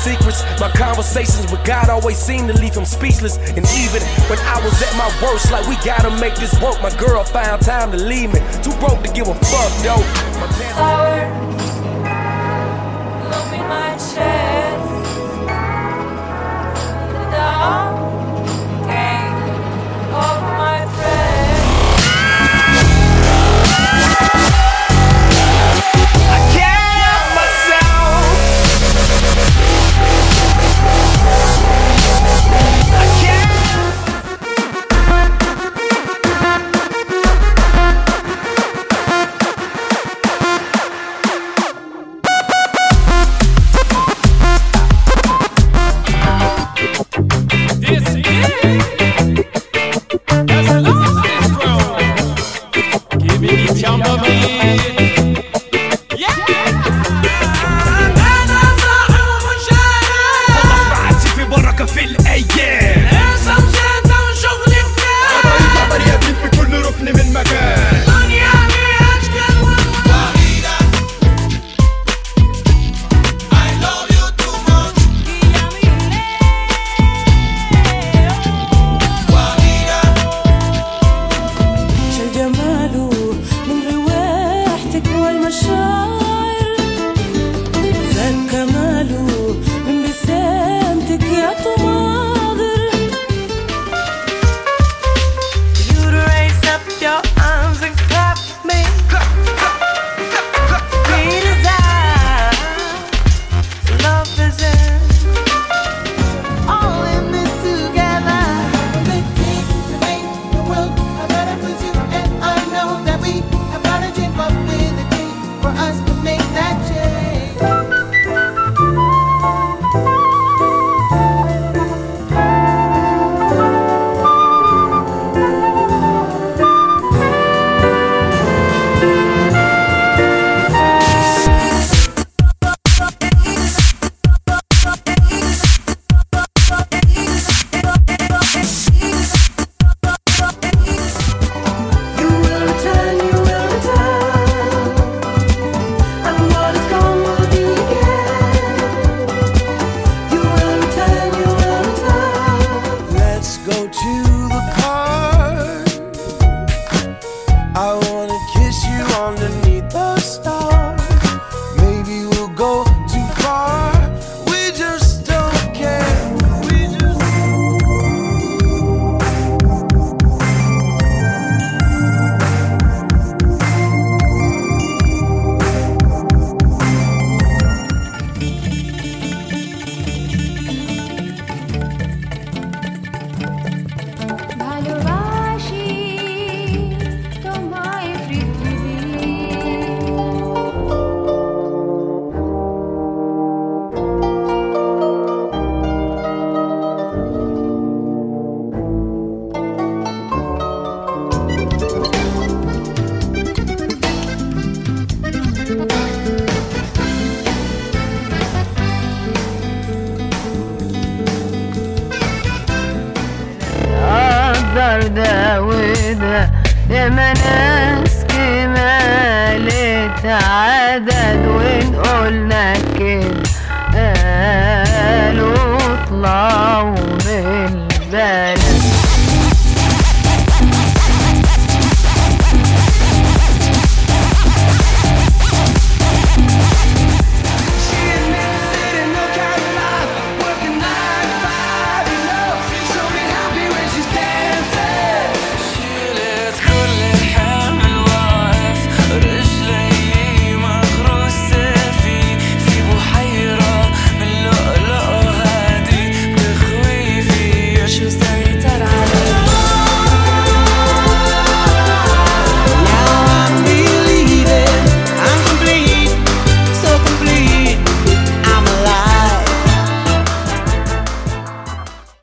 secrets. My conversations with God always seem to leave him speechless. And even when I was at my worst, like we gotta make this work, my girl found time to leave me. Too broke to give a fuck, though. Jumbo Bee. رواحتك والمشاعر I won't وردة وده يا مناس كمالة عدد قلنا كده. آه، قالوا اطلعوا